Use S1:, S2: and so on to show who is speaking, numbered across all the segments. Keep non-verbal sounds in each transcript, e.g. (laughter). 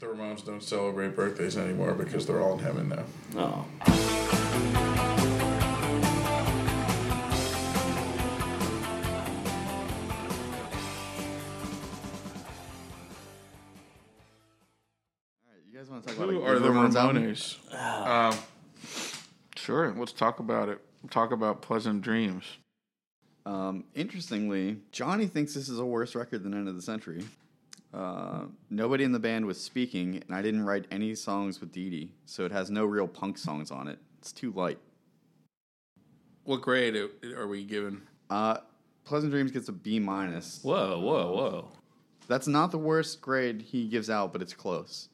S1: The Ramones don't celebrate birthdays anymore because they're all in heaven now.
S2: Oh.
S3: All right, you guys want to talk about
S1: Who
S3: a
S1: are
S3: good
S1: the
S3: Ramones album?
S1: Ramones? Um, sure, let's talk about it. Talk about Pleasant Dreams.
S3: Um, interestingly, Johnny thinks this is a worse record than End of the Century. Uh, nobody in the band was speaking, and I didn't write any songs with Dee Dee, so it has no real punk songs on it. It's too light.
S1: What grade are we given?
S3: Uh, Pleasant Dreams gets a B minus.
S2: Whoa, whoa, whoa.
S3: That's not the worst grade he gives out, but it's close.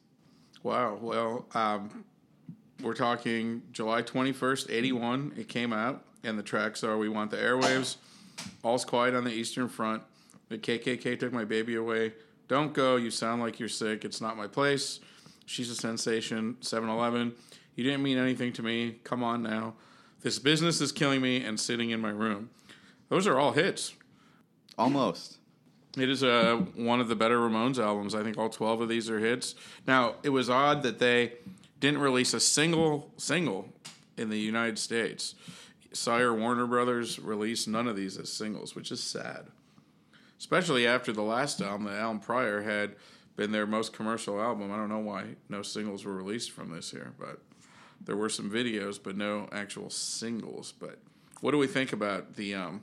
S1: Wow. Well, um, we're talking July 21st, 81. It came out, and the tracks are We Want the Airwaves, All's Quiet on the Eastern Front, The KKK Took My Baby Away, Don't Go, You Sound Like You're Sick, It's Not My Place, She's a Sensation, 7 Eleven, You Didn't Mean Anything to Me, Come On Now, This Business is Killing Me, and Sitting in My Room. Those are all hits.
S3: Almost.
S1: It is uh, one of the better Ramones albums. I think all 12 of these are hits. Now, it was odd that they didn't release a single single in the United States. Sire Warner Brothers released none of these as singles, which is sad. Especially after the last album, the album prior had been their most commercial album. I don't know why no singles were released from this here, but there were some videos, but no actual singles. But what do we think about the um,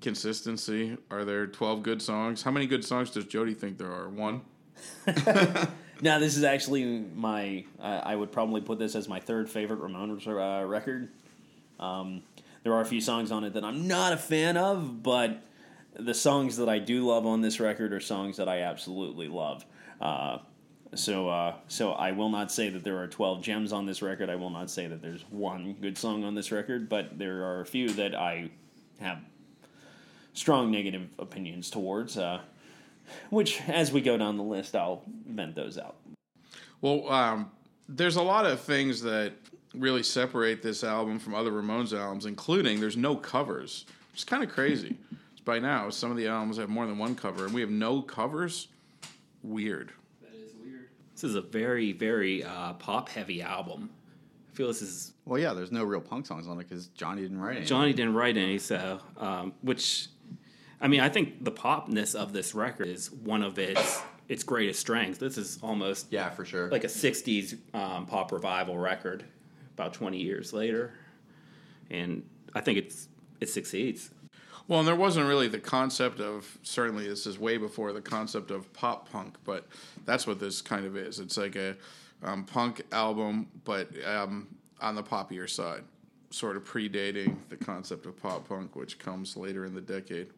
S1: consistency? Are there 12 good songs? How many good songs does Jody think there are? One? (laughs)
S2: Now, this is actually my. Uh, I would probably put this as my third favorite Ramones uh, record. Um, there are a few songs on it that I'm not a fan of, but the songs that I do love on this record are songs that I absolutely love. Uh, so, uh, so I will not say that there are 12 gems on this record. I will not say that there's one good song on this record, but there are a few that I have strong negative opinions towards. Uh, which, as we go down the list, I'll vent those out.
S1: Well, um, there's a lot of things that really separate this album from other Ramones albums, including there's no covers. It's kind of crazy. (laughs) By now, some of the albums have more than one cover, and we have no covers. Weird. That is weird.
S4: This is a very, very uh, pop heavy album. I feel this is
S3: Well, yeah, there's no real punk songs on it because Johnny didn't write any.
S4: Johnny didn't write any, so um, which I mean, I think the popness of this record is one of its its greatest strengths. This is almost
S3: Yeah, for sure.
S4: like a '60s um, pop revival record, about 20 years later, and I think it's it succeeds.
S1: Well, and there wasn't really the concept of certainly this is way before the concept of pop punk, but that's what this kind of is. It's like a um, punk album, but um, on the poppier side, sort of predating the concept of pop punk, which comes later in the decade.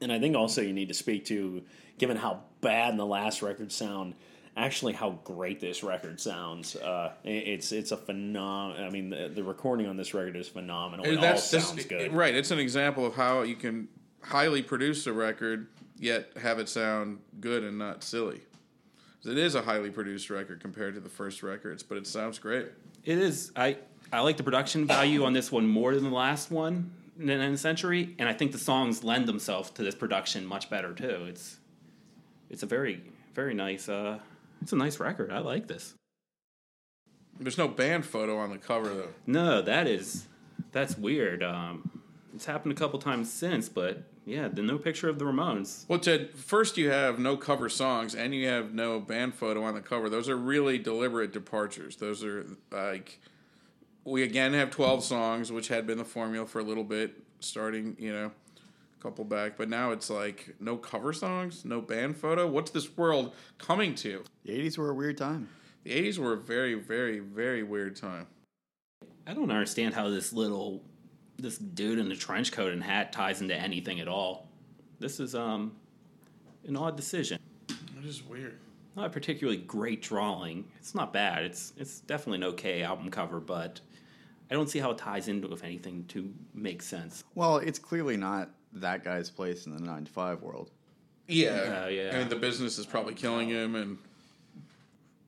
S2: And I think also you need to speak to, given how bad the last record sound, actually how great this record sounds. Uh, it- it's it's a phenom. I mean, the, the recording on this record is phenomenal. It all sounds
S1: this-
S2: good.
S1: right. It's an example of how you can highly produce a record yet have it sound good and not silly. It is a highly produced record compared to the first records, but it sounds great.
S4: It is. I I like the production value on this one more than the last one in the century, and I think the songs lend themselves to this production much better too. It's it's a very very nice. Uh, it's a nice record. I like this.
S1: There's no band photo on the cover though.
S4: No, that is that's weird. Um, it's happened a couple times since, but yeah, the no picture of the Ramones.
S1: Well, Ted, first you have no cover songs and you have no band photo on the cover. Those are really deliberate departures. Those are like we again have 12 songs, which had been the formula for a little bit, starting, you know, couple back. But now it's like no cover songs, no band photo. What's this world coming to?
S3: the 80s were a weird time.
S1: The 80s were a very, very, very weird time.
S4: I don't understand how this little this dude in the trench coat and hat ties into anything at all. This is um an odd decision.
S1: It is weird.
S4: Not a particularly great drawing. It's not bad. It's it's definitely an okay album cover, but I don't see how it ties into with anything to make sense.
S3: Well, it's clearly not that guy's place in the 9 to 5 world.
S1: Yeah.
S4: Yeah, yeah.
S1: I mean, the business is probably killing him, and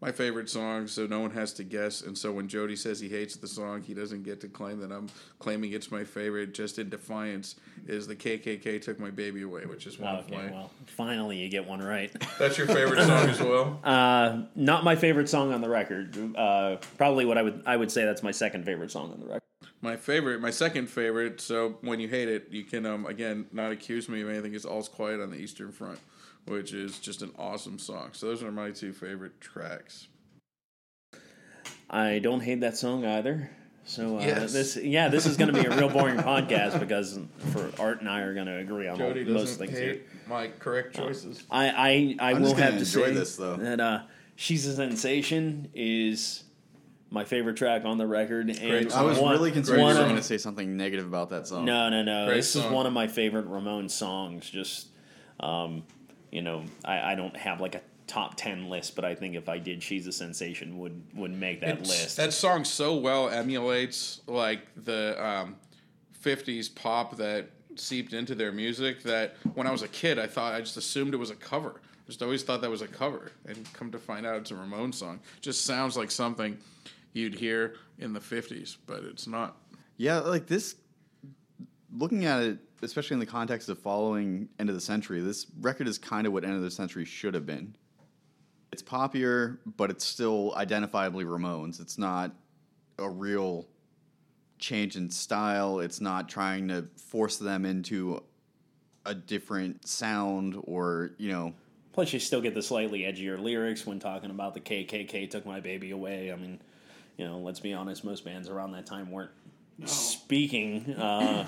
S1: my favorite song, so no one has to guess. And so when Jody says he hates the song, he doesn't get to claim that I'm claiming it's my favorite. Just in defiance, is the KKK took my baby away, which is one of
S2: Okay,
S1: my.
S2: well, finally you get one right. (laughs)
S1: That's your favorite song as well. (laughs)
S2: Uh, not my favorite song on the record. Uh, probably what I would I would say that's my second favorite song on the record.
S1: My favorite, my second favorite. So when you hate it, you can um again not accuse me of anything. Is All's Quiet on the Eastern Front, which is just an awesome song. So those are my two favorite tracks.
S2: I don't hate that song either. So uh,
S1: Yes.
S2: this yeah, this is going to be a real (laughs) boring podcast because for Art and I are going to agree on
S1: Jody
S2: most
S1: doesn't
S2: things here.
S1: my correct choices.
S2: I I, I
S3: I'm
S2: will
S3: just
S2: have to
S3: enjoy
S2: say
S3: this, though.
S2: that uh, "She's a Sensation" is my favorite track on the record, and.
S3: I was
S2: one-
S3: really concerned
S2: one
S3: you were going to say something negative about that song.
S2: No, no, no.
S1: Great
S2: this is one of my favorite Ramon songs. Just, um, you know, I, I don't have like a top ten list, but I think if I did, "She's a Sensation" would would make that
S1: It's-
S2: list.
S1: That song so well emulates like the um, '50s pop that seeped into their music. That when I was a kid, I thought I just assumed it was a cover. I Just always thought that was a cover, and come to find out it's a Ramon song. Just sounds like something you'd hear in the '50s, but it's not.
S3: Yeah, like this. Looking at it, especially in the context of following End of the Century, this record is kind of what End of the Century should have been. It's poppier, but it's still identifiably Ramones. It's not a real change in style. It's not trying to force them into a different sound or, you know,
S2: Plus, you still get the slightly edgier lyrics when talking about the KKK took my baby away. I mean, you know, let's be honest, most bands around that time weren't speaking uh,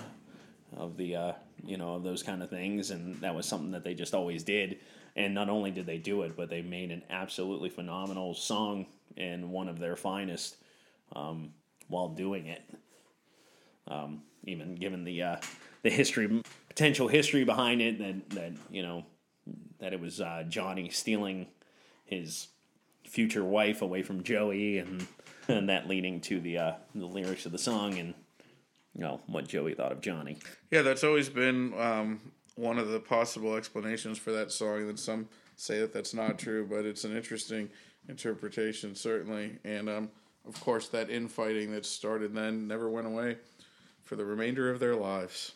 S2: of the, uh, you know, of those kind of things, and that was something that they just always did. And not only did they do it, but they made an absolutely phenomenal song and one of their finest um, while doing it. Um, even given the uh, the history, potential history behind it, that that you know that it was uh, Johnny stealing his future wife away from Joey, and and that leading to the uh, the lyrics of the song and know what Joey thought of Johnny.
S1: Yeah, that's always been um, one of the possible explanations for that song. That some say that that's not true, but it's an interesting interpretation, certainly. And um, of course, that infighting that started then never went away for the remainder of their lives.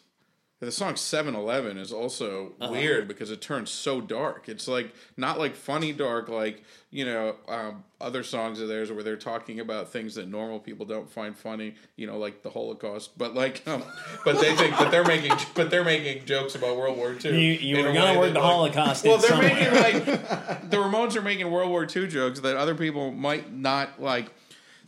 S1: The song 7 Eleven is also weird because it turns so dark. It's like not like funny dark, like, you know, um, other songs of theirs where they're talking about things that normal people don't find funny, you know, like the Holocaust. But like, um, but they think, but they're making, but they're making jokes about World War II.
S2: You- you were gonna
S1: way
S2: work the
S1: like-
S2: Holocaust
S1: Well, they're
S2: somewhere.
S1: making like the Ramones are making World War II jokes that other people might not like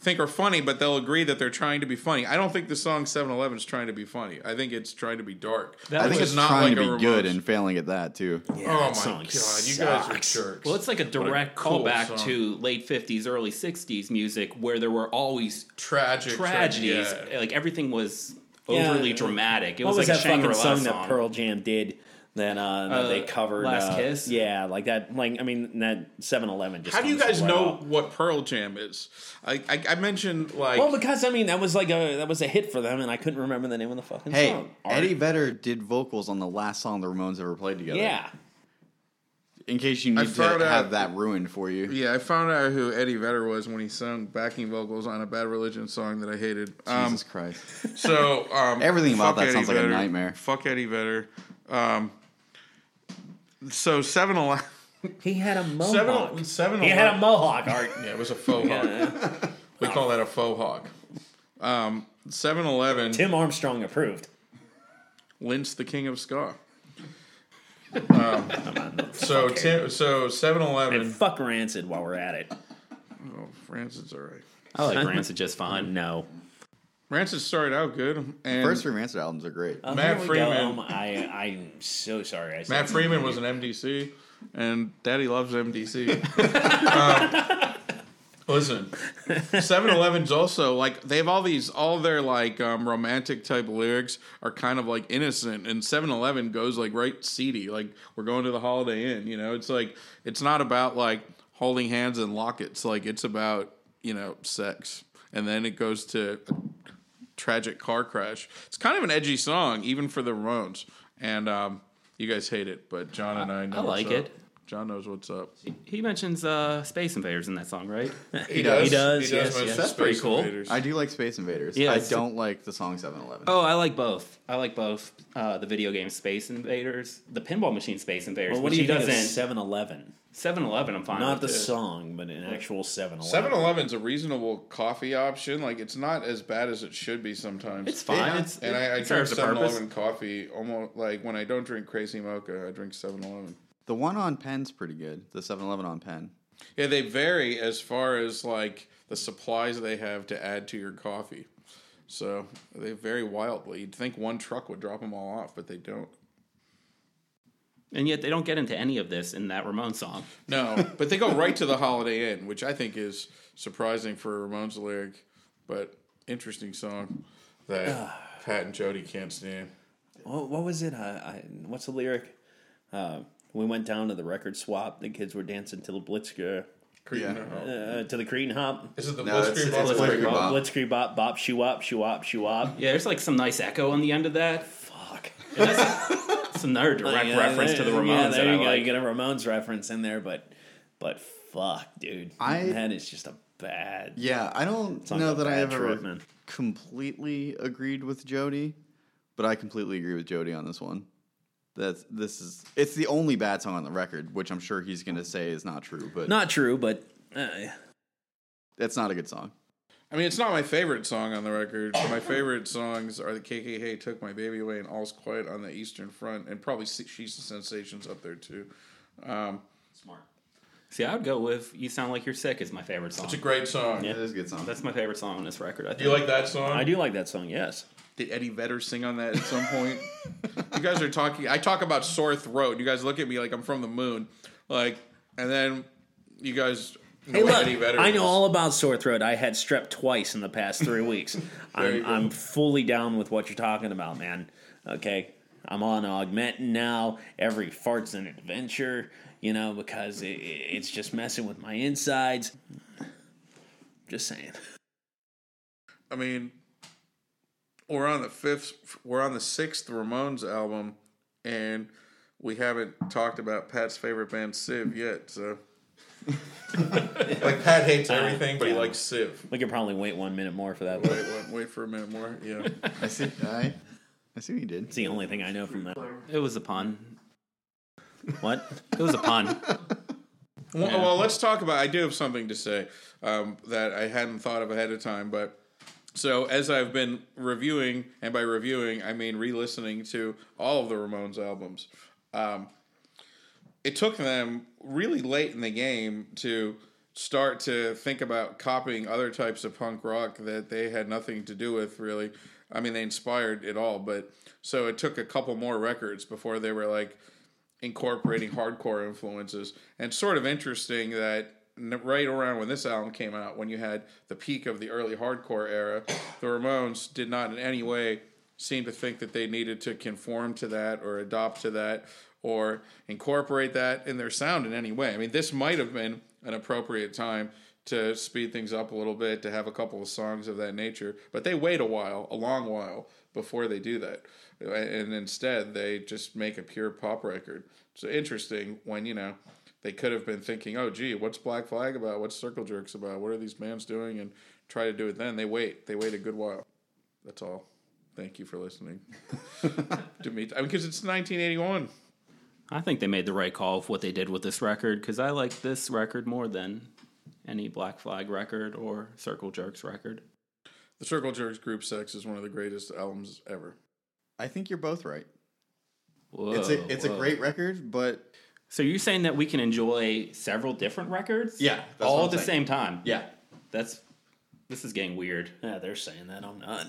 S1: think are funny, but they'll agree that they're trying to be funny. I don't think the song 7-Eleven is trying to be funny. I think it's trying to be dark.
S4: That
S3: I think it's
S1: not
S3: trying
S1: like
S3: to
S1: a
S3: be good and failing at that, too.
S1: oh
S2: that
S1: my
S2: song
S1: god, you guys are jerks.
S4: Well, it's like a direct
S1: cool
S4: callback
S1: song.
S4: to late '50s, early '60s music, where there were always
S1: tragic
S4: tragedies.
S1: tra- yeah.
S4: Like everything was
S2: Yeah.
S4: overly dramatic. It
S2: What
S4: was,
S2: was,
S4: like
S2: that
S4: a Shangri-La
S2: fucking song,
S4: song.
S2: that Pearl Jam did? That, uh, that
S4: Uh,
S2: they covered.
S4: Last
S2: uh,
S4: Kiss?
S2: Yeah, like that. Like I mean, that 7-Eleven just.
S1: How do you
S2: comes
S1: guys
S2: right
S1: know
S2: off.
S1: what Pearl Jam is? I I, I mentioned like
S2: Well, because I mean that was like a that was a hit for them, and I couldn't remember the name of the fucking
S3: Hey,
S2: song. Art.
S3: Eddie Vedder did vocals on the last song the Ramones ever played together.
S2: Yeah,
S3: In case you need to
S1: found
S3: have that ruined for you.
S1: yeah, I found out who Eddie Vedder was when he sung backing vocals on a Bad Religion song that I hated. Um,
S3: Jesus Christ.
S1: So um, (laughs)
S3: Everything about
S1: fuck
S3: that
S1: Eddie
S3: sounds like a nightmare.
S1: Fuck Eddie Vedder. Um, so seven eleven.
S2: he had a mohawk.
S1: Seven, seven
S2: he had a mohawk. Art.
S1: Yeah, it was a faux hawk. We call that a faux hawk. Um, 7-Eleven,
S2: Tim Armstrong approved.
S1: Lint the king of ska. Um, so Tim, so 7-Eleven.
S2: And fuck Rancid while we're at it.
S1: Oh, Rancid's all right.
S4: I like Rancid just fine.
S2: No.
S1: Rancid started out good, and
S3: First three Rancid albums are great.
S2: Uh,
S1: Matt Freeman.
S2: Go. Um, I I'm so sorry. I said
S1: Matt Freeman was an MDC, and Daddy loves MDC. (laughs) um, listen, 7-Eleven's also like they have all these all their like um, romantic type lyrics are kind of like innocent, and 7-Eleven goes like right seedy, like we're going to the Holiday Inn. You know, it's like it's not about like holding hands and lockets, like it's about you know sex, and then it goes to tragic car crash. It's kind of an edgy song, even for the Ramones. And um, you guys hate it, but John and I know.
S4: I like
S1: up.
S4: it.
S1: John knows what's up.
S4: He mentions uh, Space Invaders in that song, right?
S1: He
S2: does. He does, yes,
S1: mention
S2: yes.
S3: That's
S1: Space
S4: pretty cool.
S1: Invaders.
S3: I do like Space Invaders.
S4: Yeah,
S3: I don't like the song 7-Eleven.
S4: Oh, I like both. I like both. Uh, the video game Space Invaders, the pinball machine Space Invaders,
S2: Well, what
S4: which
S2: do you
S4: he
S2: think of
S4: doesn't.
S2: 7 Eleven?
S4: I'm fine
S2: Not the
S4: with too.
S2: song, but an actual 7-Eleven.
S1: 7 Eleven's a reasonable coffee option. Like, it's not as bad as it should be sometimes.
S4: It's fine.
S3: Yeah.
S4: It's,
S1: And I, I
S4: it
S1: drink
S4: serves a
S1: 7
S4: purpose.
S1: Eleven coffee almost like when I don't drink Crazy Mocha, I drink 7 Eleven.
S3: The one on Penn's pretty good. The 7-Eleven on Penn.
S1: Yeah, they vary as far as like the supplies they have to add to your coffee. So they vary wildly. You'd think one truck would drop them all off, but they don't.
S4: And yet they don't get into any of this in that Ramon song.
S1: No, but they go right to the Holiday Inn, which I think is surprising for a Ramones lyric, but interesting song that Pat and Jody can't stand.
S2: What, what was it? I, I, what's the lyric? Uh, we went down to the record swap. The kids were dancing to the Blitzkrieg,
S1: Cretin-
S3: Yeah.
S2: uh, to the Cretin hop.
S1: Is it the
S3: No, it's-
S1: Blitzkrieg
S3: it's
S1: Bop?
S3: Blitzkrieg Bop.
S2: Blitzkrieg bop, bop, shoo wop, shoo wop, shoo wop.
S4: Yeah, there's like some nice echo on the end of that.
S2: Fuck.
S4: And that's, another direct
S2: Yeah,
S4: reference to the Ramones.
S2: Yeah,
S4: that
S2: there
S4: I
S2: you go.
S4: like.
S2: You get a Ramones reference in there, but but fuck, dude,
S3: I-
S2: that is just a bad.
S3: Yeah, I don't know that I ever
S2: trip,
S3: completely agreed with Jody, but I completely agree with Jody on this one. That's this is it's the only bad song on the record, which I'm sure he's going to say is not true, but
S2: Not true, but uh,
S3: it's not a good song.
S1: I mean, it's not my favorite song on the record. My favorite songs are the KKK "Took My Baby Away" and "All's Quiet on the Eastern Front," and probably "She's the Sensations" up there too. Um,
S2: smart.
S4: See, I would go with "You Sound Like You're Sick" is my favorite song.
S1: it's a great song.
S2: Yeah.
S3: It is a good song.
S4: That's my favorite song on this record. I think.
S1: Do you like that song?
S2: I do like that song. Yes.
S1: Did Eddie Vedder sing on that at some point? (laughs) you guys are talking. I talk about sore throat. You guys look at me like I'm from the moon, like, and then you guys.
S2: Hey, look, I know all about sore throat. I had strep twice in the past three weeks. (laughs) I'm. I'm fully down with what you're talking about, man. Okay. I'm on Augmentin now. Every fart's an adventure, you know, because it, it's just messing with my insides. Just saying.
S1: I mean, we're on the fifth. We're on the sixth Ramones album, and we haven't talked about Pat's favorite band, Civ, yet. So, (laughs) like, Pat hates everything, but he likes Civ.
S2: We could probably wait one minute more for that.
S1: Wait, wait, wait for a minute more. Yeah.
S3: I see. I, I see what you did.
S2: It's the only thing I know from that.
S4: It was a pun.
S2: What?
S4: It was a pun.
S1: Well, well, let's talk about. I do have something to say um, that I hadn't thought of ahead of time, but so as I've been reviewing, and by reviewing I mean re-listening to all of the Ramones albums, um, it took them really late in the game to start to think about copying other types of punk rock that they had nothing to do with really. I mean, they inspired it all, but so it took a couple more records before they were like incorporating hardcore influences. And sort of interesting that right around when this album came out, when you had the peak of the early hardcore era, the Ramones did not in any way seem to think that they needed to conform to that or adopt to that or incorporate that in their sound in any way. I mean, this might have been an appropriate time to speed things up a little bit, to have a couple of songs of that nature, but they wait a while, a long while, before they do that. And instead, they just make a pure pop record. So interesting when, you know, they could have been thinking, oh, gee, what's Black Flag about? What's Circle Jerks about? What are these bands doing? And try to do it then. They wait. They wait a good while. That's all. Thank you for listening (laughs) (laughs) to me. I mean, because it's 1981.
S4: I think they made the right call of what they did with this record because I like this record more than any Black Flag record or Circle Jerks record.
S1: The Circle Jerks Group Sex is one of the greatest albums ever.
S3: I think you're both right.
S4: Whoa,
S3: it's a it's a great record, but
S4: So you're saying that we can enjoy several different records?
S3: Yeah, that's
S4: all
S3: what
S4: at
S3: I'm
S4: the
S3: saying.
S4: same time.
S3: yeah,
S4: That's this is getting weird.
S2: Yeah, they're saying that. I'm not.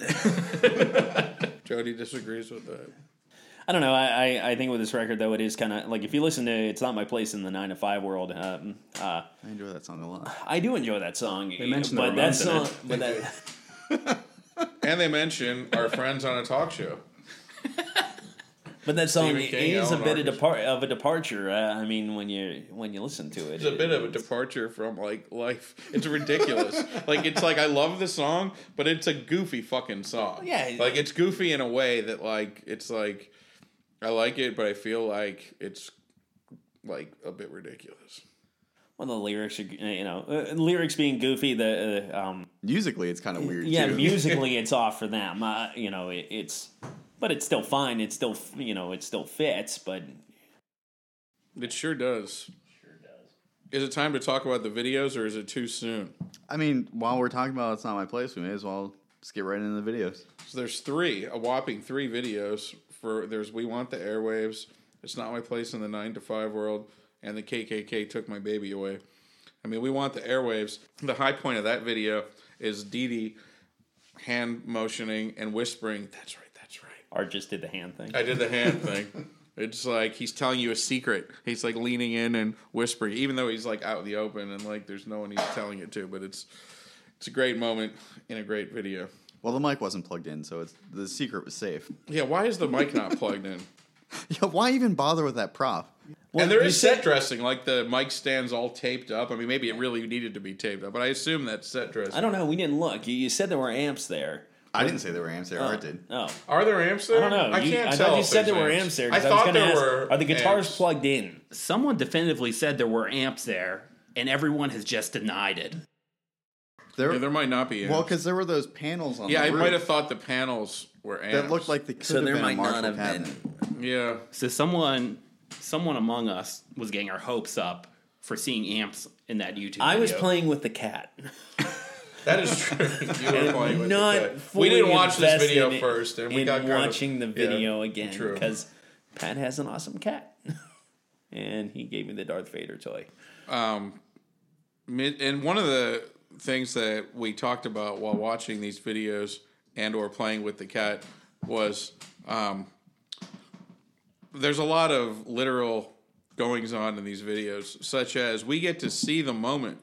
S2: (laughs)
S1: Jody disagrees with that.
S2: I don't know. I, I, I think with this record though, it is kind of like if you listen to "It's Not My Place in the Nine to Five World," um, uh,
S3: I enjoy that song a lot.
S2: I do enjoy that song.
S4: They mentioned the
S2: but that
S4: Ramones in
S2: song,
S4: it.
S2: but that, (laughs)
S1: And they mention our friends on a talk show. (laughs)
S2: but that song
S1: King,
S2: is a bit of,
S1: Arkin.
S2: depart, of a departure. Uh, I mean, when you when you listen to it,
S1: It's a bit of a departure from like life. It's ridiculous. (laughs) like it's like I love the song, but it's a goofy fucking song.
S2: Yeah.
S1: Like it's goofy in a way that like it's like I like it, but I feel like it's like a bit ridiculous.
S2: Well, the lyrics are you know uh, lyrics being goofy. The uh, um,
S3: Musically, it's kind of weird.
S2: yeah,
S3: too.
S2: musically (laughs) it's off for them. Uh, you know, it, it's but it's still fine. It still you know it still fits. But
S1: It sure does. Is it time to talk about the videos, or is it too soon?
S3: I mean, while we're talking about it's not my place, we may as well just get right into the videos.
S1: So there's three, a whopping three videos for. There's "We Want the Airwaves," "It's Not My Place in the Nine to Five World," and the KKK took my baby away. I mean, "We Want the Airwaves." The high point of that video is Dee Dee hand motioning and whispering, "That's right, that's right."
S2: Art just did the hand thing.
S1: I did the hand thing. It's like he's telling you a secret. He's like leaning in and whispering, even though he's like out in the open and like there's no one he's telling it to. But it's it's a great moment in a great video.
S3: Well, the mic wasn't plugged in, so it's the secret was safe.
S1: Yeah, why is the mic not plugged in? (laughs)
S3: Yeah, why even bother with that prop?
S2: Well,
S1: and there
S2: you
S1: set dressing, like the mic stands all taped up. I mean, maybe it really needed to be taped up, but I assume that's set dressing.
S2: I don't know. We didn't look. You, you said there were amps there.
S3: I didn't say there were amps there. Oh, Art did.
S2: Oh,
S1: Are there amps there?
S2: I don't know.
S1: I
S2: You-
S1: can't
S2: I
S1: tell.
S2: thought you
S1: if
S2: said there
S1: there's
S2: were amps there. 'cause
S1: I
S2: was
S1: thought
S2: gonna
S1: there
S2: ask,
S1: were.
S2: Are the guitars
S1: amps.
S2: plugged in?
S4: Someone definitively said there were amps there, and everyone has just denied it.
S3: There,
S1: Yeah, there might not be amps.
S3: well, because there were those panels on.
S1: yeah,
S3: the
S1: I
S3: roof
S1: might have thought the panels were amps.
S3: that looked like they could
S2: So
S3: have
S2: there
S3: been
S2: might
S3: Marshall
S2: not have
S3: cabinet.
S2: been.
S1: Yeah.
S4: So someone, someone among us was getting our hopes up for seeing amps in that YouTube.
S2: I was playing with the cat. (laughs)
S1: That is true. you were playing with
S2: Not
S1: the cat.
S2: fully
S1: We didn't watch this video
S2: in-
S1: first, and we
S2: in
S1: got kind of-
S2: watching the
S1: yeah,
S2: video again because Pat has an awesome cat, (laughs) and he gave me the Darth Vader toy.
S1: Um, Mid- and one of the things that we talked about while watching these videos and or playing with the cat was um, there's a lot of literal goings on in these videos such as we get to see the moment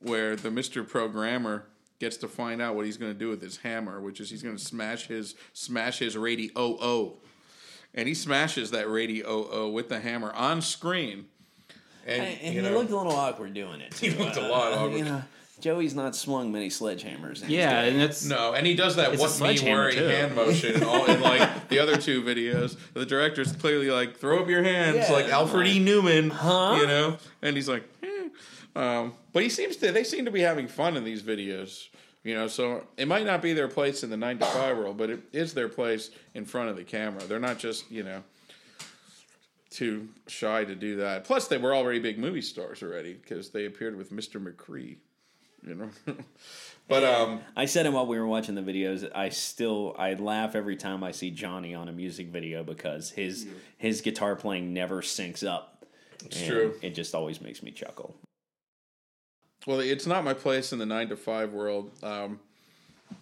S1: where the mr programmer gets to find out what he's going to do with his hammer which is he's going to smash his smash his radio and he smashes that radio with the hammer on screen and,
S2: And
S1: you
S2: he
S1: know,
S2: looked a little awkward doing it.
S1: He
S2: too.
S1: looked a lot (laughs) awkward.
S2: You know, Joey's not swung many sledgehammers. in
S4: Yeah, and that's
S1: No, and he does that
S4: It's a
S1: "what me
S4: sledgehammer, too.
S1: hand motion in all in like the other two videos. The director's clearly like, "Throw up your hands,"
S2: Yeah,
S1: like Alfred E. Neuman,
S2: Huh?
S1: you know. And he's like, eh. um, but he seems to. They seem to be having fun in these videos, you know. So it might not be their place in the nine to five world, but it is their place in front of the camera. They're not just you know too shy to do that. Plus, they were already big movie stars already because they appeared with Mr. McCree, you know. (laughs) but um.
S2: I said it while we were watching the videos. I still I laugh every time I see Johnny on a music video because his his guitar playing never syncs up. It's
S1: true.
S2: It just always makes me chuckle.
S1: Well, it's not my place in the nine to five world. Um,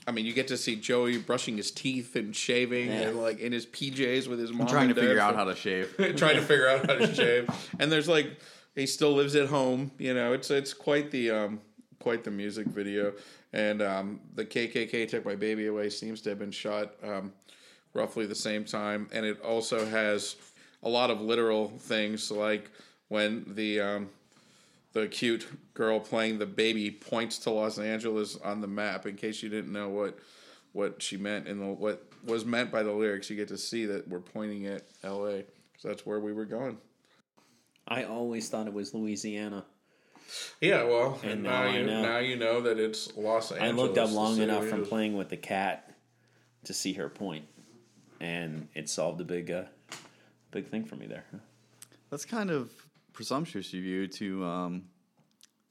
S1: I mean, you get to see Joey brushing his teeth and shaving,
S2: Yeah.
S1: and like in his PJs with his mom.
S3: I'm trying to
S1: and dad
S3: figure out
S1: for-
S3: how to shave. (laughs)
S1: trying to figure out how to (laughs) shave. And there's like he still lives at home. You know, it's it's quite the um, quite the music video. And um, the KKK took my baby away seems to have been shot um, roughly the same time, and it also has a lot of literal things like when the um, the cute girl playing the baby points to Los Angeles on the map. In case you didn't know what what she meant and what was meant by the lyrics, you get to see that we're pointing at L.A. because that's where we were going.
S2: I always thought it was Louisiana.
S1: Yeah, well, and,
S2: And
S1: now,
S2: now
S1: you
S2: know.
S1: now you know that it's Los Angeles.
S2: I looked up long enough from playing with the cat to see her point, and it solved a big uh, big thing for me there.
S3: That's kind of presumptuous of you to um,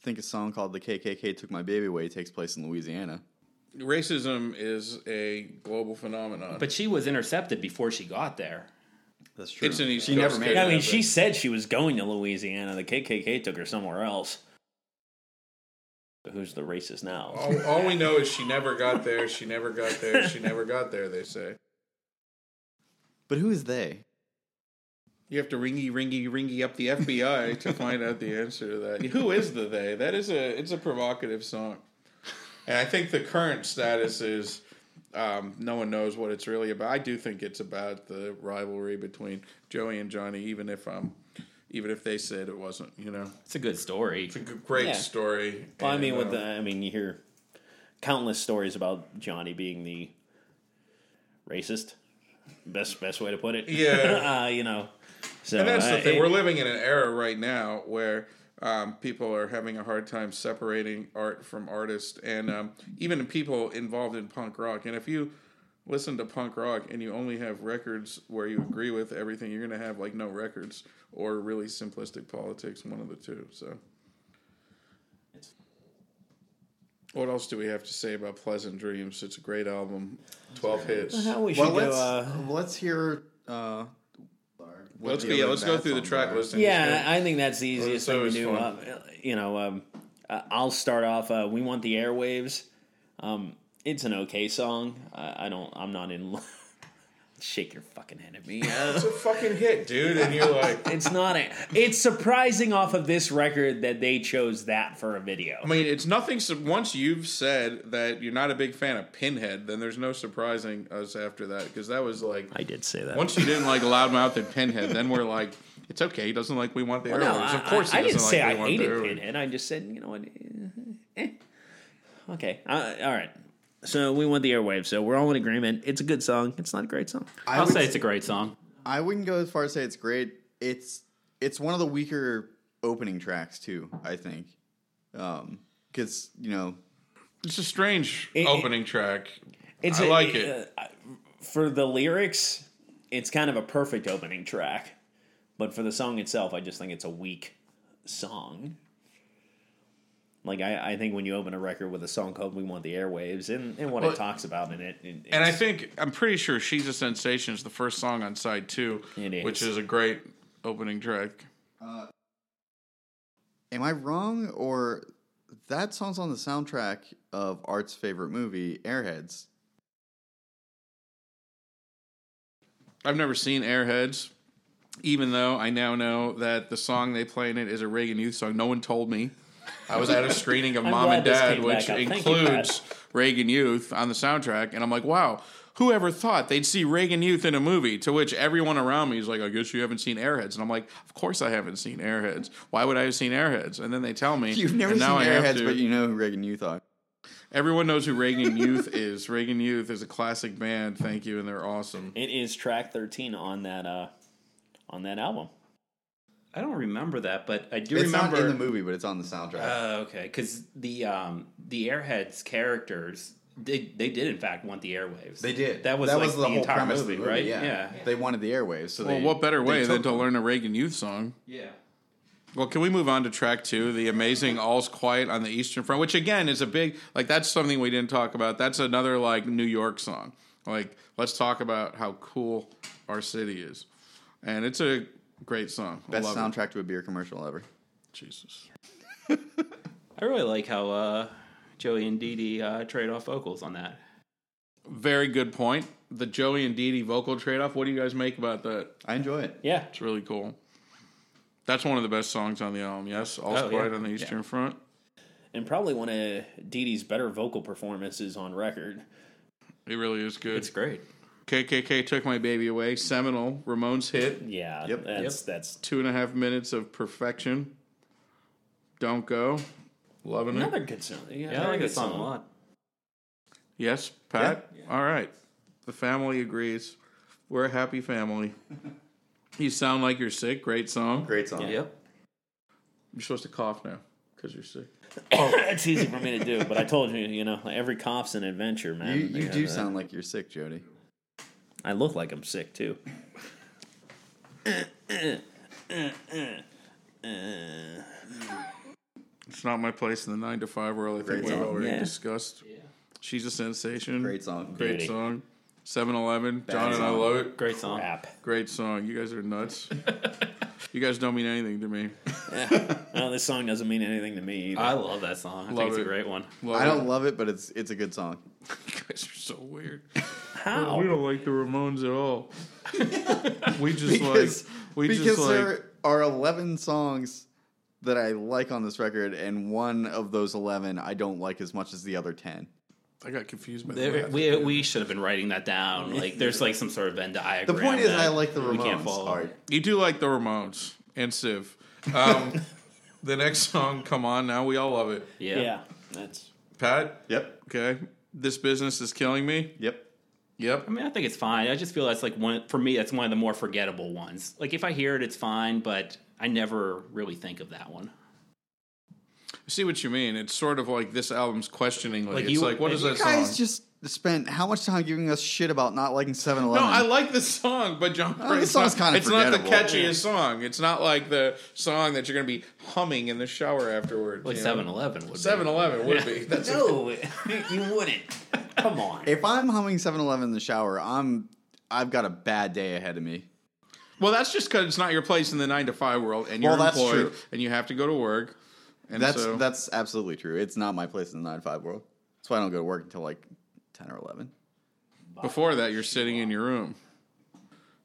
S3: think a song called "The KKK Took My Baby Away" takes place in Louisiana.
S1: Racism is a global phenomenon.
S4: but she was intercepted before she got there.
S3: That's true.
S1: It's an East
S3: she
S1: Coast
S3: never made it.
S2: I mean, she said she was going to Louisiana. The KKK took her somewhere else. Who's the racist now?
S1: all, all we know is she never got there. She never got there. She never got there. They say
S3: But who is they?
S1: you have to ringy, ringy, ringy up the FBI to find out the answer to that. Who is the they? That is a it's a provocative song, and I think the current status is um, no one knows what it's really about. I do think it's about the rivalry between Joey and Johnny, even if um, even if they said it wasn't. You know,
S4: It's a good story.
S1: it's a g- great
S2: Yeah.
S1: story.
S2: Well, I
S1: and,
S2: mean, with
S1: uh,
S2: the, I mean, you hear countless stories about Johnny being the racist. Best best way to put it. (laughs)
S1: Yeah.
S2: uh, you know, So
S1: And that's
S2: uh,
S1: the thing.
S2: it-
S1: We're living in an era right now where um, people are having a hard time separating art from artist, and um, even people involved in punk rock. And if you listen to punk rock and you only have records where you agree with everything, you're going to have like no records or really simplistic politics, one of the two. So. What else do we have to say about Pleasant Dreams? It's a great album, twelve hits.
S2: how we should
S3: Well, let's
S2: Uh,
S3: let's hear. Uh, what
S1: Let's
S3: the
S1: go. Yeah, let's go through the track
S3: are.
S1: listing.
S2: yeah, I think that's the easiest
S1: so
S2: thing to do.
S1: fun.
S2: Uh, you know, um, uh, I'll start off. Uh, we want the airwaves. Um, it's an okay song. I, I don't. I'm not in. (laughs) Shake your fucking head at me. Uh, (laughs)
S1: It's a fucking hit, dude, and you're like. (laughs)
S2: it's not a. It's surprising off of this record that they chose that for a video.
S1: I mean, it's nothing. su- Once you've said that you're not a big fan of Pinhead, then there's no surprising us after that because that was like
S2: I did say that.
S1: once you didn't like Loudmouth and Pinhead, then we're like, it's okay. He doesn't like we want the
S2: no,
S1: airwaves.
S2: I,
S1: of course,
S2: I, I
S1: doesn't
S2: didn't say
S1: like
S2: I hated. Pinhead. I just said, you know what? eh, eh. Okay. Uh, all right. So we want the airwaves. So we're all in agreement. It's a good song. It's not a great song.
S3: I
S4: I'll
S3: would
S4: say it's a great song.
S3: I wouldn't go as far as say it's great. It's it's one of the weaker opening tracks too. I think, because you know
S1: It's a strange
S2: It- it-
S1: opening track.
S2: It's
S1: I
S2: a-
S1: like it.
S2: uh, for the lyrics, it's kind of a perfect opening track, but for the song itself, I just think it's a weak song. Like I, I think when you open a record with a song called "We Want the Airwaves" and, and what
S1: Well,
S2: it talks about in it, it-
S1: And I think I'm pretty sure "She's a Sensation" is the first song on side two,
S2: It
S1: which
S2: is.
S1: is a great opening track.
S3: Uh, am I wrong or that song's on the soundtrack of Art's favorite movie, Airheads?
S1: I've never seen Airheads, even though I now know that the song they play in it is a Reagan Youth song. No one told me. I was at a screening of (laughs) Mom and Dad, which
S2: back up. Thank you,
S1: includes Reagan Youth on the soundtrack, and I'm like, wow. Whoever thought they'd see Reagan Youth in a movie? To which everyone around me is like, "I guess you haven't seen Airheads," and I'm like, "Of course I haven't seen Airheads. Why would I have seen Airheads?" And then they tell me,
S3: You've never
S1: and
S3: seen
S1: now I
S3: Airheads, but you know who Reagan Youth are.
S1: Everyone knows who Reagan Youth (laughs) is. Reagan Youth is a classic band. Thank you, and they're awesome.
S2: it is track thirteen on that uh, on that album.
S4: I don't remember that, but I do
S3: It's
S4: remember
S3: not in the movie, but it's on the soundtrack.
S4: Oh, okay. Because the um, the Airheads characters, they they did in fact want the airwaves.
S3: they did.
S4: That was that like the, entire movie, right?
S3: Yeah. They wanted the airwaves. So
S1: Well,
S3: they,
S1: what better way than to learn a Reagan Youth song?
S4: Yeah.
S1: Well, can we move on to track two, the amazing "All's Quiet on the Eastern Front," which again is a big like that's something we didn't talk about. That's another like New York song. Like, let's talk about how cool our city is, and it's a great song. I
S3: Best
S1: love it.
S3: soundtrack to a beer commercial ever.
S1: Jesus. (laughs)
S4: I really like how uh, Joey and Dee Dee uh, trade off vocals on that.
S1: Very good point. The Joey and Dee Dee vocal trade off. What do you guys make about that?
S3: I enjoy it.
S2: Yeah,
S1: It's really cool. That's one of the best songs on the album. Yes, All's
S4: Oh, yeah.
S1: Quiet on the Eastern Front.
S2: and probably one of Dee Dee's better vocal performances on record.
S1: It really is good.
S4: It's great.
S1: KKK took my baby away. Seminal Ramones hit. Yeah.
S3: Yep.
S2: Yeah, that's that's
S1: Two and a half minutes of perfection. Don't go. Loving it.
S2: another good song. Yeah,
S4: Yeah, I
S2: very
S4: like
S2: good
S4: this song a lot.
S1: Yes, Pat. All right. The family agrees. We're a happy family. (laughs) you sound like you're sick. Great song.
S3: Great song.
S4: Yep.
S1: You're supposed to cough now because you're sick. (coughs)
S2: it's easy for me to do, but I told you, you know, every cough's an adventure, man.
S3: You, you do sound like you're sick, Jody.
S2: I look like I'm sick too.
S1: It's not my place in the nine to five world. I think
S3: Great
S1: we've
S3: song.
S1: already
S2: Yeah.
S1: discussed. She's a sensation.
S3: Great song.
S1: Great
S2: Beauty.
S1: song. 7 Eleven. John and I
S3: song.
S1: love it.
S4: Great song.
S2: Crap.
S1: Great song. You guys are nuts. (laughs) you guys don't mean anything to me.
S2: Well, this song doesn't mean anything to me either.
S4: I love that song. I
S1: Love
S4: think it's
S1: it.
S4: a great one.
S1: Love
S3: I don't love it, but it's it's a good song. (laughs)
S1: You guys are so weird.
S2: How?
S1: We don't like the Ramones at all. (laughs) we just
S3: Because,
S1: like we
S3: because
S1: just like
S3: there are 11 songs that I like on this record, and one of those 11 I don't like as much as the other 10.
S1: I got confused by the
S4: There,
S1: math.
S4: we we should have been writing that down. Like, there's like some sort of Venn diagram.
S3: The point is, I like the
S4: we can't
S3: Ramones.
S4: follow.
S3: Art.
S1: You do like the Ramones and Civ. Um, (laughs) the next song, come on now, we all love it.
S4: Yeah.
S2: yeah, that's
S1: Pat,
S3: Yep.
S1: okay, this business is killing me.
S3: Yep.
S1: Yep.
S4: I mean, I think it's fine. I just feel that's like one for me. That's one of the more forgettable ones. Like if I hear it, it's fine, but I never really think of that one.
S1: I see what you mean. It's sort of like this album's questioning. Like,
S4: Like
S1: it's
S4: you-
S1: like, what is
S4: you
S1: that
S3: You guys
S1: song?
S3: just spent how much time giving us shit about not liking 7
S1: no,
S3: Eleven?
S1: I like this song, but John,
S3: Oh, this
S1: it's
S3: song's
S1: not,
S3: kinda
S1: It's not the
S3: forgettable.
S1: catchiest song. It's not like the song that you're going to be humming in the shower afterwards.
S4: Like
S1: you know?
S4: 7-Eleven would be.
S1: 7-Eleven would be. That's
S2: No, (laughs) you wouldn't. Come on.
S3: If I'm humming 7 Eleven in the shower, I'm I've got a bad day ahead of me.
S1: Well, that's just because it's not your place in the nine to five world, and you're
S3: Well, that's
S1: employed,
S3: true.
S1: and you have to go to work. And
S3: That's
S1: so,
S3: that's absolutely true. It's not my place in the 9 to 5 world. That's why I don't go to work until like 10 or 11.
S1: before that, you're sitting in your room.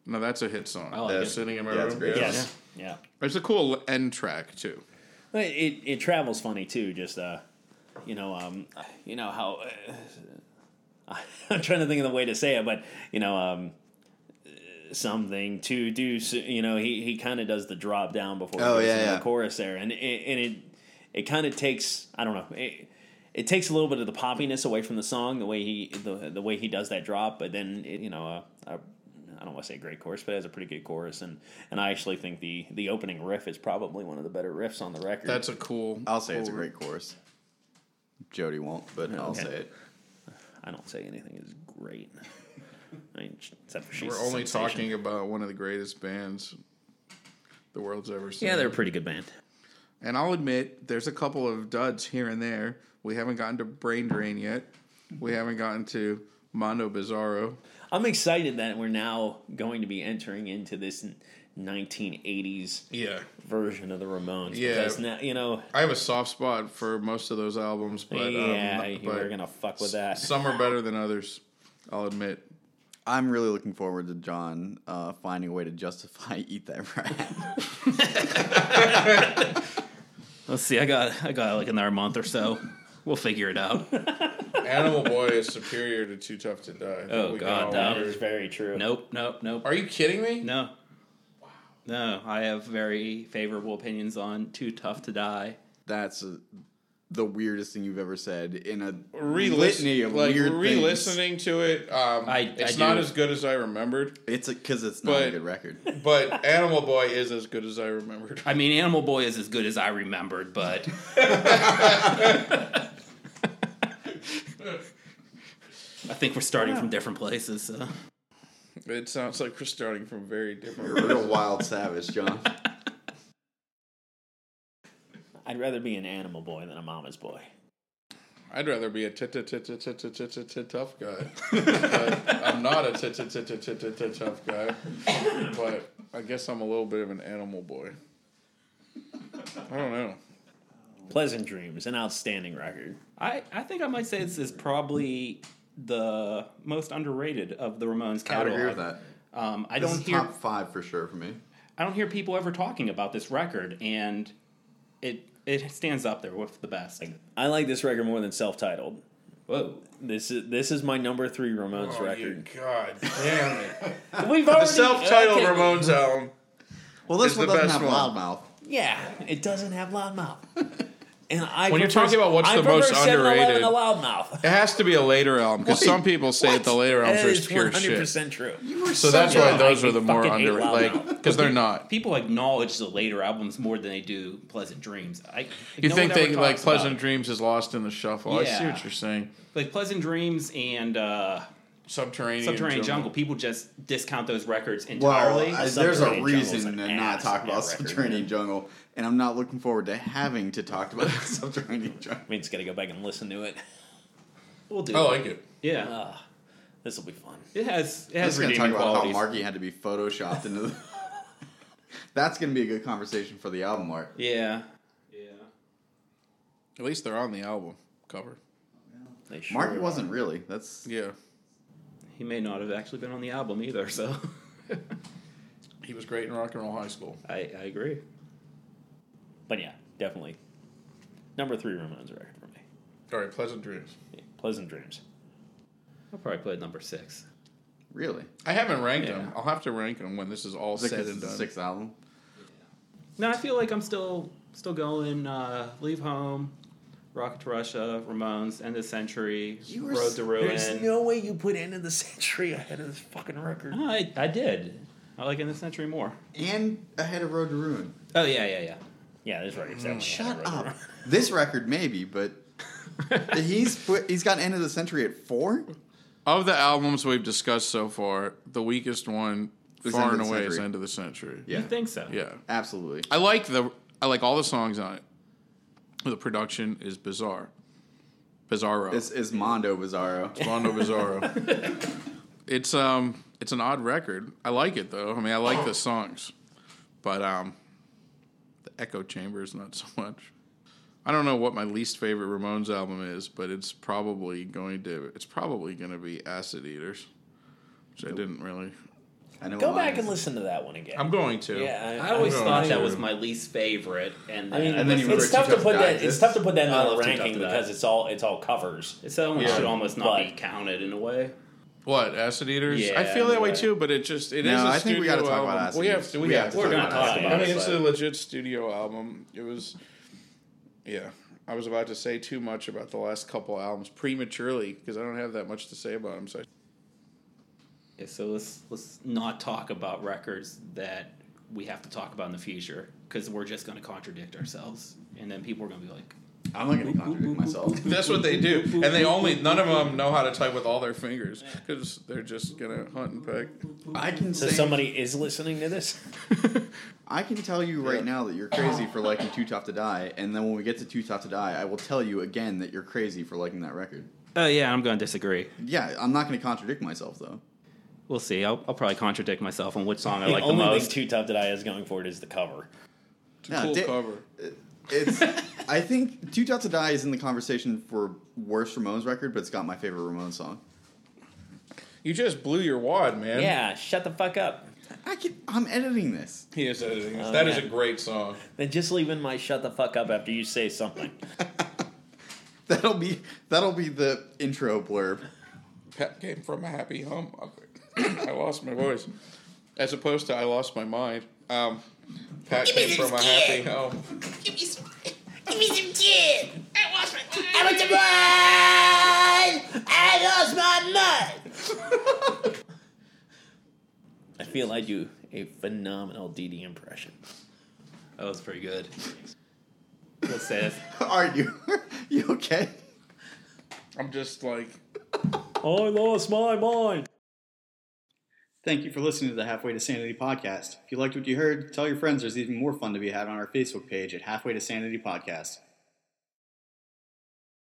S1: No, that's a hit song.
S4: I like
S1: Yeah,
S4: it.
S1: Sitting in my
S3: Yeah,
S1: room.
S3: it's great.
S2: yes. Yeah.
S1: It's a cool end track too.
S2: It, it it travels funny too. Just uh, you know, um, you know how uh, (laughs) I'm trying to think of the way to say it, but you know, um, something to do. s- You know, he he kind of does the drop down before he
S3: Oh,
S2: goes
S3: yeah,
S2: into
S3: yeah.
S2: the chorus there, and it, and it it kind of takes I don't know. It, it takes a little bit of the poppiness away from the song, the way he the the way he does that drop, but then it, you know, uh, uh, I don't want to say a great chorus, but it has a pretty good chorus, and and I actually think the the opening riff is probably one of the better riffs on the record.
S1: That's a cool.
S3: I'll say it's a great chorus. Jody won't, but I'll say it.
S2: I don't say anything is great. I mean, except for she's
S1: We're only
S2: sensation.
S1: talking about one of the greatest bands the world's ever seen.
S2: Yeah, they're a pretty good band.
S1: And I'll admit, there's a couple of duds here and there. We haven't gotten to Brain Drain yet. We haven't gotten to Mondo Bizarro.
S2: I'm excited that we're now going to be entering into this 1980s
S1: Yeah.
S2: version of the Ramones.
S1: Yeah.
S2: because now you know.
S1: I have a soft spot for most of those albums, but
S2: yeah,
S1: um,
S2: you
S1: but
S2: were gonna fuck with that.
S1: some are better than others. I'll admit.
S3: I'm really looking forward to John uh, finding a way to justify (laughs) Eat That Rat. (laughs)
S4: Let's see. I got I got like another month or so. We'll figure it out. (laughs)
S1: Animal Boy is superior to Too Tough to Die. I think
S4: Oh,
S1: we can
S4: God,
S1: all
S4: no.
S2: That
S1: agree.
S2: is very true.
S4: nope. Nope. Nope.
S1: Are you kidding me?
S4: No. Wow. No, I have very favorable opinions on Too Tough to Die.
S3: That's uh the weirdest thing you've ever said in a
S1: Re-listen-
S3: litany of
S1: like
S3: weird things.
S1: re-listening to it. Um,
S4: I-
S1: it's
S4: I
S1: not
S4: do.
S1: as good as I remembered,
S3: It's because it's not a
S1: But-
S3: good record. (laughs)
S1: but Animal Boy is as good as I remembered.
S4: I mean, Animal Boy is as good as I remembered, but (laughs) I think we're starting from different places. So.
S1: It sounds like we're starting from very different.
S3: You're real wild savage, John.
S2: I'd rather be an animal boy than a mama's boy.
S1: I'd rather be a tough guy. I'm not a tough guy, but I guess I'm a little bit of an animal boy. I don't know.
S2: Pleasant Dreams, an outstanding record.
S4: I, I think I might say this is probably the most underrated of the Ramones
S3: I would
S4: catalog.
S3: agree with that.
S4: Um, I
S3: This
S4: don't
S3: is
S4: hear
S3: top five for sure for me.
S4: I don't hear people ever talking about this record, and it it stands up there with the best.
S2: I like this record more than self-titled.
S4: Whoa!
S2: This is this is my number three Ramones
S1: Oh,
S2: record.
S1: God damn it. (laughs)
S2: We've
S1: The
S2: already
S1: self-titled
S2: okay.
S1: Ramones album.
S3: Well, this
S1: It's
S3: one
S1: the
S3: doesn't
S1: best
S3: have
S1: one.
S3: loudmouth.
S2: Yeah, it doesn't have loudmouth. (laughs) And I
S1: When you're talking about what's
S2: I
S1: the
S2: prefer
S1: most
S2: 7-Eleven
S1: underrated-
S2: to loudmouth.
S1: It has to be a later album because some people say that the later albums
S2: That
S1: are just pure
S2: 100%
S1: shit.
S2: true.
S1: So that's why those
S2: I
S1: are the more underrated, like because they're not.
S4: People acknowledge the later albums more than they do Pleasant Dreams. I
S1: You
S4: no
S1: think they like
S4: talks about
S1: Pleasant
S4: it.
S1: Dreams is lost in the shuffle? I see what you're saying.
S4: like Pleasant Dreams and uh,
S1: Subterranean,
S4: Subterranean
S1: Jungle.
S4: Jungle. People just discount those records
S3: Well,
S4: entirely.
S3: I- there's a reason to not talk about
S2: record,
S3: Subterranean
S2: man.
S3: Jungle, and I'm not looking forward to having to talk about (laughs) Subterranean Jungle.
S2: I mean, just gotta go back and listen to it.
S4: we'll do. It.
S1: I
S4: it.
S1: like it.
S4: Yeah,
S2: Uh, this will be fun.
S4: it has it
S3: I'm
S4: has
S3: gonna talk
S4: redeeming
S3: about how. Marky had to be photoshopped into. The (laughs) That's gonna be a good conversation for the album art.
S4: yeah, yeah.
S1: At least they're on the album cover.
S2: They sure
S3: Marky
S2: are.
S3: wasn't really. That's
S1: Yeah,
S4: He may not have actually been on the album either. So (laughs)
S1: he was great in Rock and Roll High School.
S4: I, I agree.
S2: But yeah, definitely. Number three Ramones record for me.
S1: All right, Pleasant Dreams.
S2: Yeah, Pleasant Dreams.
S4: I'll probably put it number six.
S3: really.
S1: I haven't ranked
S4: Yeah.
S1: them. I'll have to rank them when this is all
S3: Is it
S1: and done.
S3: sixth album.
S4: No, I feel like I'm still still going. Uh, Leave home, Rocket to Russia, Ramones, End of the Century,
S3: You were
S4: Road
S3: s-
S4: to Ruin.
S2: There's no way you put End of the (laughs) Century ahead of this fucking record.
S4: Oh, I, I did. I like End of the Century more.
S3: And ahead of Road to Ruin.
S4: Oh yeah, yeah, yeah.
S2: Yeah, this record's mm, definitely
S3: Shut
S2: ahead of
S3: up.
S2: Road (laughs)
S3: This record maybe, but (laughs) he's put, he's got end of the century at four.
S1: Of the albums we've discussed so far, the weakest one,
S3: Is
S1: far
S3: End
S1: and
S3: of the
S1: away, is
S3: Century.
S1: End of the Century.
S3: Yeah,
S4: You think so?
S1: Yeah.
S3: absolutely.
S1: I like the I like all the songs on it. The production is bizarre. Bizarro.
S3: This is Mondo Bizarro.
S1: It's Mondo Bizarro. (laughs) it's um it's an odd record. I like it though. I mean I like the songs. But um the echo chamber is not so much. I don't know what my least favorite Ramones album is, but it's probably going to it's probably gonna be Acid Eaters. Which I didn't really
S3: I know
S2: Go back and listen to that one again.
S1: I'm going to.
S2: yeah,
S4: I always
S1: I'm
S4: thought
S1: going
S4: that
S1: to.
S4: was my least favorite, and
S2: I
S4: then,
S2: mean,
S3: And then you
S2: it's
S3: wrote
S2: tough to put that. It's tough to put that in
S4: I
S2: a
S4: love
S2: ranking
S4: to
S2: because it's all it's all covers.
S4: it's that one
S1: Yeah.
S4: should almost not
S2: But-
S4: be counted in a way.
S1: What acid eaters? I feel that way
S4: right.
S1: too, but it just it is.
S3: No,
S1: a
S3: I think we
S1: studio
S3: gotta talk about
S1: album.
S3: Acid
S1: We have to. We,
S3: We
S1: have
S3: have
S1: to.
S3: to
S4: We're
S3: talk
S4: gonna
S3: about
S4: talk
S3: Acid
S4: about
S1: I mean, it's a legit studio album. It was, yeah. I was about to say too much about the last couple albums prematurely because I don't have that much to say about them. So
S4: Yeah, so let's let's not talk about records that we have to talk about in the future because we're just going to contradict ourselves, and then people are going to be like,
S3: I'm not going to contradict myself. (laughs)
S1: that's what they do, and they only none of them know how to type with all their fingers because they're just gonna hunt and peck.
S3: I can
S2: So
S3: say
S2: somebody is listening to this. (laughs)
S3: I can tell you right now that you're crazy for liking Too Tough to Die, and then when we get to Too Tough to Die, I will tell you again that you're crazy for liking that record.
S4: "Oh yeah, I'm going to disagree."
S3: Yeah, I'm not going to contradict myself though.
S4: We'll see. I'll, I'll probably contradict myself on which song I
S2: the
S4: like the
S2: only thing
S4: most.
S2: Too Tough That I is going for it is the cover.
S1: It's a
S3: Yeah,
S1: cool
S3: di-
S1: cover.
S3: Uh, it's. I think Too Tough to Die is in the conversation for worst Ramones record, but it's got my favorite Ramones song.
S1: You just blew your wad, man.
S2: Yeah, shut the fuck up.
S3: I can. I'm editing this.
S1: he is editing. this.
S2: Oh,
S1: That is
S2: yeah.
S1: a great song.
S2: Then just leave in my shut the fuck up after you say something. (laughs)
S3: That'll be that'll be the intro blurb.
S1: Pat came from a happy home. (coughs) I lost my voice. As opposed to I lost my mind. Um, Pat came from a happy home.
S5: Give me some, give me some gin. I lost my mind.
S2: I went to run! I lost my mind! I feel I do a phenomenal Dee Dee impression.
S4: That was pretty good. Let's say this.
S3: Are you? you okay?
S1: I'm just like,
S2: I lost my mind.
S6: Thank you for listening to the Halfway to Sanity podcast. If you liked what you heard, tell your friends there's even more fun to be had on our Facebook page at Halfway to Sanity Podcast.